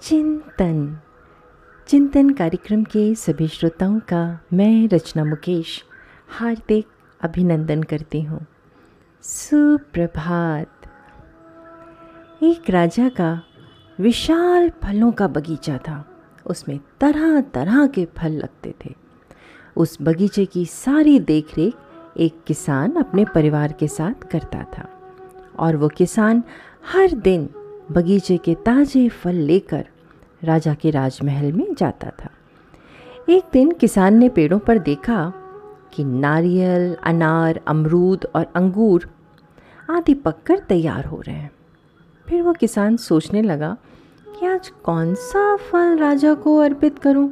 चिंतन। चिंतन कार्यक्रम के सभी श्रोताओं का मैं रचना मुकेश हार्दिक अभिनंदन करती हूँ। सुप्रभात। एक राजा का विशाल फलों का बगीचा था। उसमें तरह तरह के फल लगते थे। उस बगीचे की सारी देखरेख एक किसान अपने परिवार के साथ करता था। और वो किसान हर दिन बगीचे के ताज़े फल लेकर राजा के राजमहल में जाता था एक दिन किसान ने पेड़ों पर देखा कि नारियल, अनार, अमरूद और अंगूर आदि पककर तैयार हो रहे हैं फिर वो किसान सोचने लगा कि आज कौन सा फल राजा को अर्पित करूँ?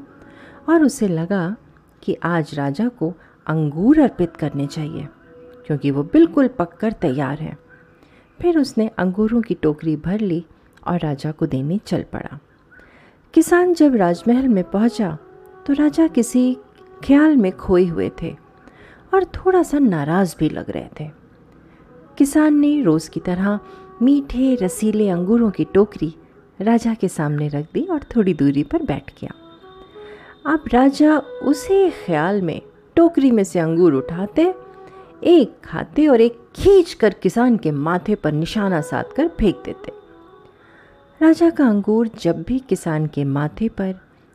और उसे लगा कि आज राजा को अंगूर अर्पित करने चाहिए, क्योंकि वो बिल्कुल पककर तैयार हैं फिर उसने अंगूरों की टोकरी भर ली और राजा को देने चल पड़ा। किसान जब राजमहल में पहुँचा तो राजा किसी ख्याल में खोए हुए थे और थोड़ा सा नाराज़ भी लग रहे थे। किसान ने रोज़ की तरह मीठे रसीले अंगूरों की टोकरी राजा के सामने रख दी और थोड़ी दूरी पर बैठ गया। अब राजा उसी ख्याल में टोकरी में से अंगूर उठाते एक खाते और एक खींच कर किसान के माथे पर निशाना साध कर फेंक देते। राजा का अंगूर जब भी किसान के माथे पर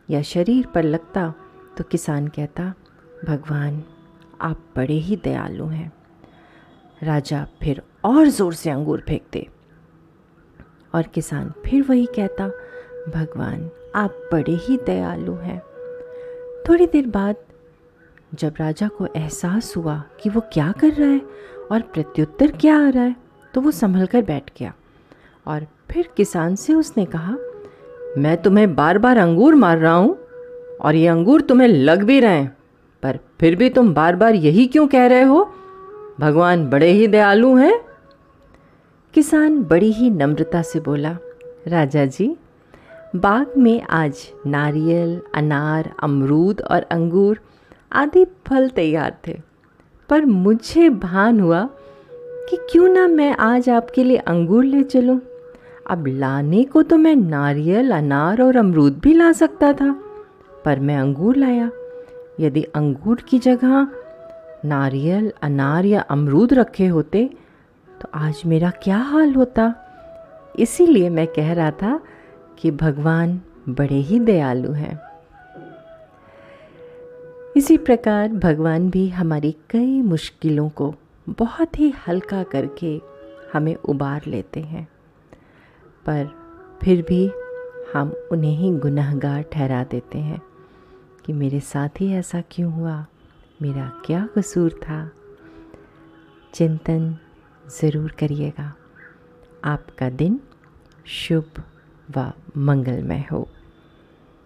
या शरीर पर लगता तो किसान कहता, भगवान, आप बड़े ही दयालु हैं। राजा फिर और ज़ोर से अंगूर फेंकते। और किसान फिर वही कहता, भगवान, आप बड़े ही दयालु हैं। थोड़ी देर बाद जब राजा को एहसास हुआ कि वो क्या कर रहा है और प्रत्युत्तर क्या आ रहा है तो वो संभल कर बैठ गया। और फिर किसान से उसने कहा, मैं तुम्हें बार बार अंगूर मार रहा हूँ और ये अंगूर तुम्हें लग भी रहे हैं, पर फिर भी तुम बार बार यही क्यों कह रहे हो? भगवान बड़े ही दयालु हैं। किसान बड़ी ही नम्रता से बोला, राजा जी, बाग में आज नारियल, अनार, अमरूद और अंगूर आदि फल तैयार थे। पर मुझे भान हुआ कि क्यों ना मैं आज आपके लिए अंगूर ले चलूँ। अब लाने को तो मैं नारियल, अनार और अमरूद भी ला सकता था, पर मैं अंगूर लाया। यदि अंगूर की जगह नारियल, अनार या अमरूद रखे होते तो आज मेरा क्या हाल होता? इसीलिए मैं कह रहा था कि भगवान बड़े ही दयालु हैं। इसी प्रकार भगवान भी हमारी कई मुश्किलों को बहुत ही हल्का करके हमें उबार लेते हैं। पर फिर भी हम उन्हें ही गुनहगार ठहरा देते हैं कि मेरे साथ ही ऐसा क्यों हुआ? मेरा क्या कसूर था? चिंतन ज़रूर करिएगा। आपका दिन शुभ व मंगलमय हो।